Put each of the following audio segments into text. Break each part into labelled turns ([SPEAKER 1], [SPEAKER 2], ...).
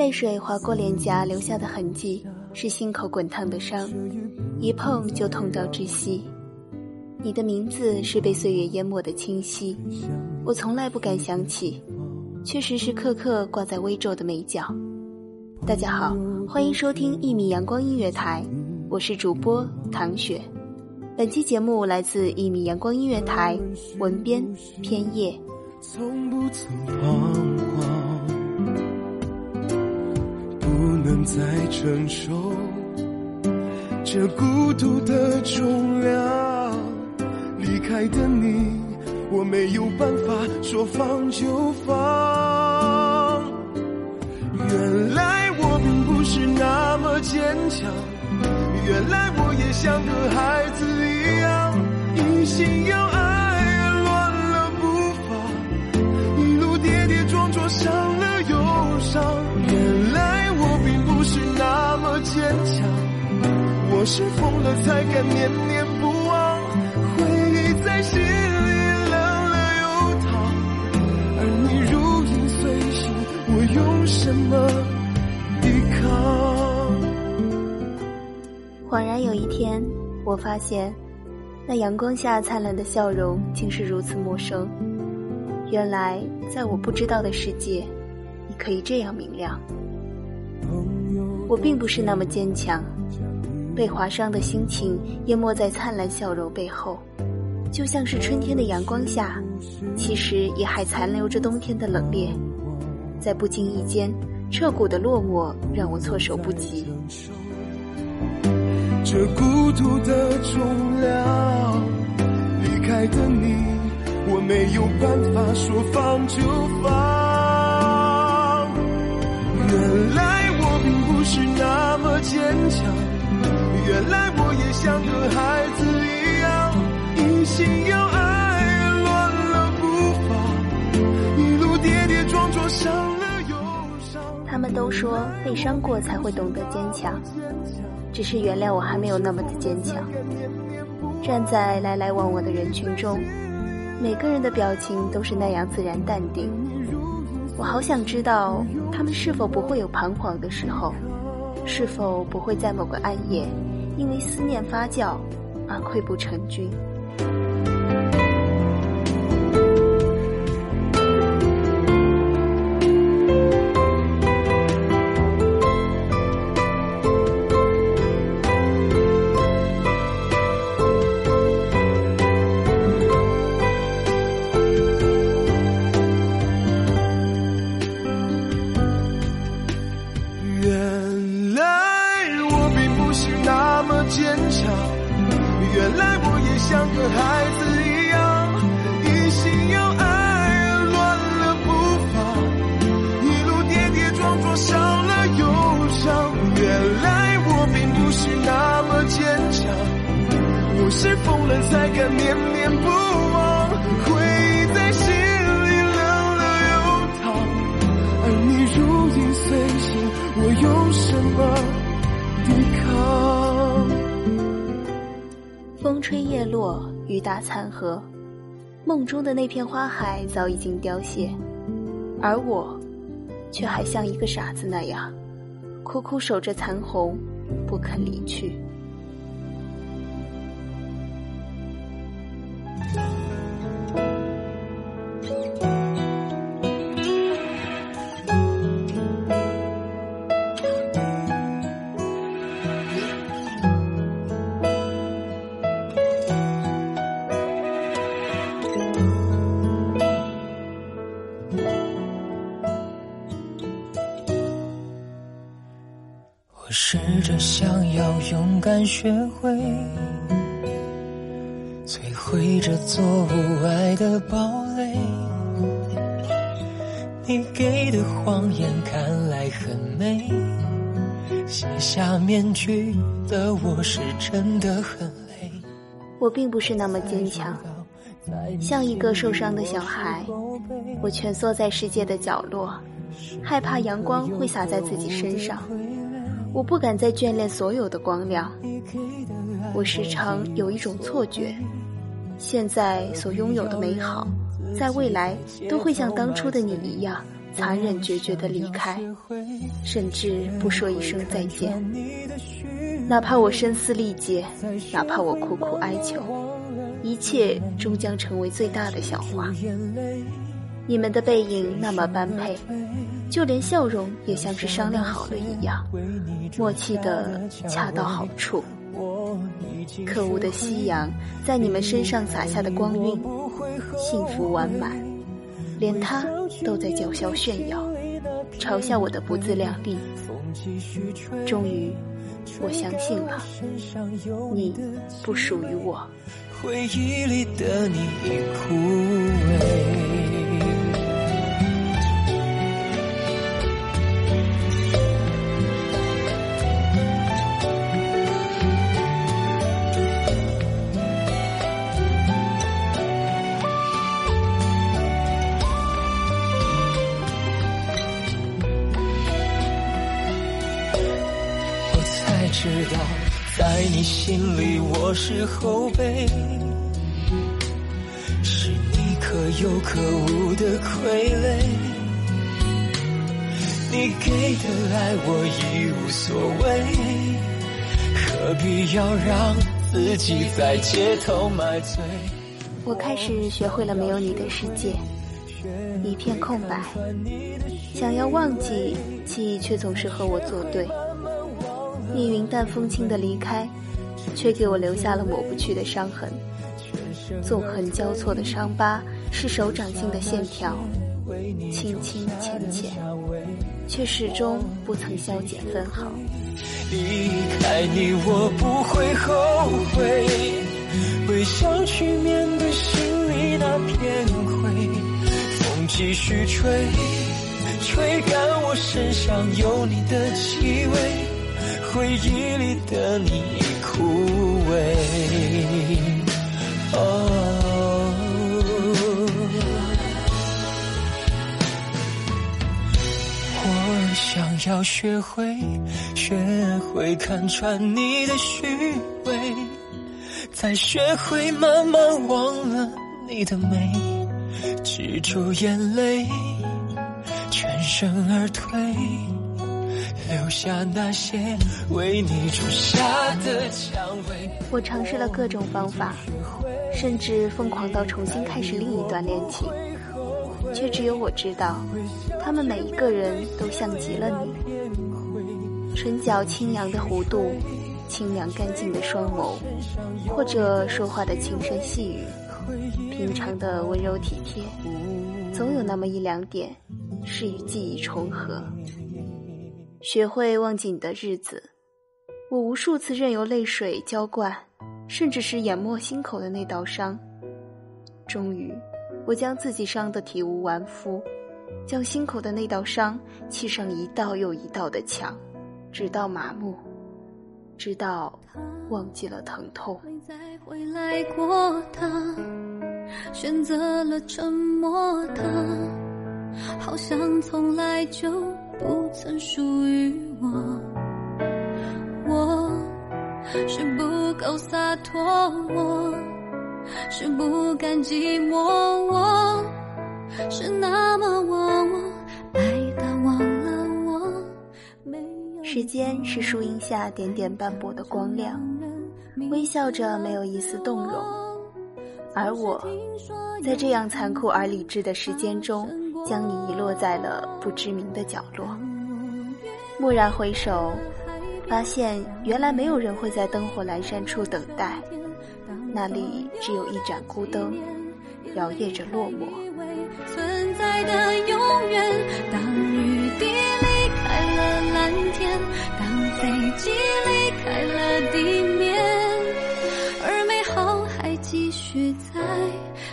[SPEAKER 1] 泪
[SPEAKER 2] 水划过脸颊留下的痕迹，是心口滚烫的伤，一碰就痛到窒息。你的名字是被岁月淹没的清晰，我从来不敢想起，却时时刻刻挂在微皱的眉角。大家好，欢迎收听一米阳光音乐台，我是主播唐雪。本期节目来自一米阳光音乐台，文编偏叶。
[SPEAKER 1] 从不曾彷徨，不能再承受这孤独的重量。离开的你，我没有办法说放就放。原来我并不是那么坚强，原来我也像个孩子一样，一心要爱，是疯了才敢念念不忘。回忆在心里冷了又烫，而你如影随形，我用什么抵抗？
[SPEAKER 2] 恍然有一天，我发现，那阳光下灿烂的笑容竟是如此陌生。原来，在我不知道的世界，你可以这样明亮。我并不是那么坚强，被划伤的心情淹没在灿烂笑容背后，就像是春天的阳光下，其实也还残留着冬天的冷冽。在不经意间，彻骨的落寞让我措手不及。
[SPEAKER 1] 这孤独的重量，离开的你，我没有办法说放就放。原来我并不是那么坚强，原来我也像个孩子一样，一心要爱，乱了步伐，一路跌跌撞撞，伤了又伤。
[SPEAKER 2] 他们都说被伤过才会懂得坚强，只是原谅我还没有那么的坚强。站在来来往往的人群中，每个人的表情都是那样自然淡定。我好想知道，他们是否不会有彷徨的时候，是否不会在某个暗夜，因为思念发酵而溃不成军。
[SPEAKER 1] 才敢念念不忘，回忆在心里冷了又烫，而你如影随形，我用什么抵抗？
[SPEAKER 2] 风吹叶落，雨打残荷，梦中的那片花海早已经凋谢，而我，却还像一个傻子那样，苦苦守着残红，不肯离去。
[SPEAKER 3] 试着想要勇敢学会摧毁这座无爱的堡垒。你给的谎言看来很美，卸下面具的我是真的很累。
[SPEAKER 2] 我并不是那么坚强，像一个受伤的小孩，我蜷缩在世界的角落，害怕阳光会洒在自己身上。我不敢再眷恋所有的光亮，我时常有一种错觉，现在所拥有的美好，在未来都会像当初的你一样残忍决绝地离开，甚至不说一声再见。哪怕我声嘶力竭，哪怕我苦苦哀求，一切终将成为最大的笑话。你们的背影那么般配，就连笑容也像是商量好了一样，默契的恰到好处。可恶的夕阳在你们身上洒下的光晕，幸福完满，连他都在叫嚣炫耀，嘲笑我的不自量力。终于，我相信了，你不属于我。
[SPEAKER 3] 回忆里的你已枯萎。知道，在你心里我是后辈，是你可有可无的傀儡。你给的爱我已无所谓，何必要让自己在街头买醉？
[SPEAKER 2] 我开始学会了没有你的世界，一片空白。想要忘记，记忆却总是和我作对。你云淡风轻的离开，却给我留下了抹不去的伤痕。纵横交错的伤疤，是手掌心的线条，清清浅浅，却始终不曾消减分毫。
[SPEAKER 3] 离开你，我不会后悔，微笑去面对心里那片灰。风继续吹，吹干我身上有你的气味。回忆里的你已枯萎。哦，我想要学会，学会看穿你的虚伪，再学会慢慢忘了你的美，止住眼泪，全身而退。留下那些为你种下的蔷薇。
[SPEAKER 2] 我尝试了各种方法，甚至疯狂到重新开始另一段恋情，却只有我知道，他们每一个人都像极了你。唇角轻扬的弧度，清凉干净的双眸，或者说话的轻声细语，平常的温柔体贴，总有那么一两点是与记忆重合。学会忘记你的日子，我无数次任由泪水浇灌，甚至是淹没心口的那道伤。终于，我将自己伤得体无完肤，将心口的那道伤砌上一道又一道的墙，直到麻木。直到忘记了疼痛。
[SPEAKER 4] 再回来过他，选择了沉默他，好像从来就不曾属于我。我是不够洒脱，我是不甘寂寞，我是那么忘我，爱到忘了我。没有
[SPEAKER 2] 时间是树荫下点点斑驳的光亮，微笑着没有一丝动容。而我，在这样残酷而理智的时间中，将你遗落在了不知名的角落。蓦然回首，发现原来没有人会在灯火阑珊处等待，那里只有一盏孤灯，摇曳着落寞。
[SPEAKER 4] 存在的永远。当雨滴离开了蓝天，当飞机离开了地面，而美好还继续在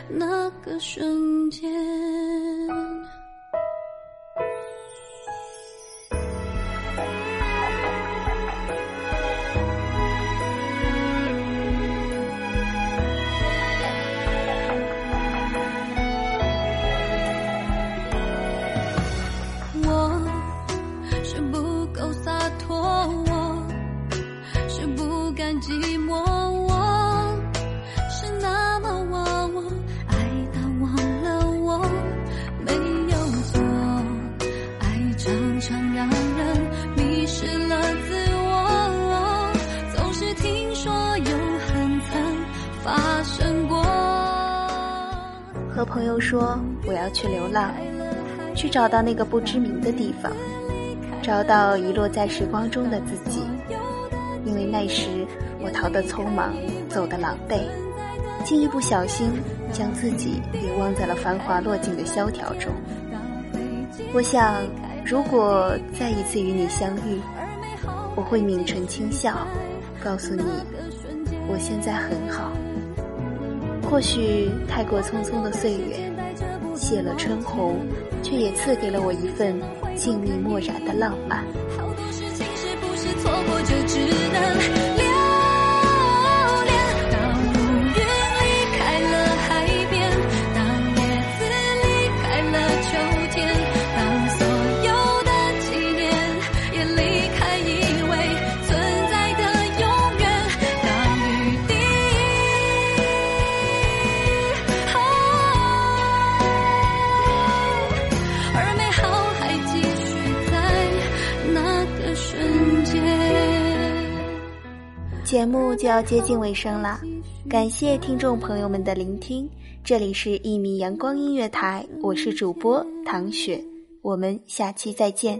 [SPEAKER 4] 那个瞬间。
[SPEAKER 2] 朋友说我要去流浪，去找到那个不知名的地方，找到遗落在时光中的自己。因为那时我逃得匆忙，走得狼狈，竟一不小心将自己也忘在了繁华落尽的萧条中。我想，如果再一次与你相遇，我会抿唇轻笑，告诉你，我现在很好。或许太过匆匆的岁月，谢了春红，却也赐给了我一份静谧漠然的浪漫。
[SPEAKER 4] 好多事情是不是错过就只能
[SPEAKER 2] 就要接近尾声了，感谢听众朋友们的聆听，这里是《一米阳光音乐台》，我是主播唐雪，我们下期再见。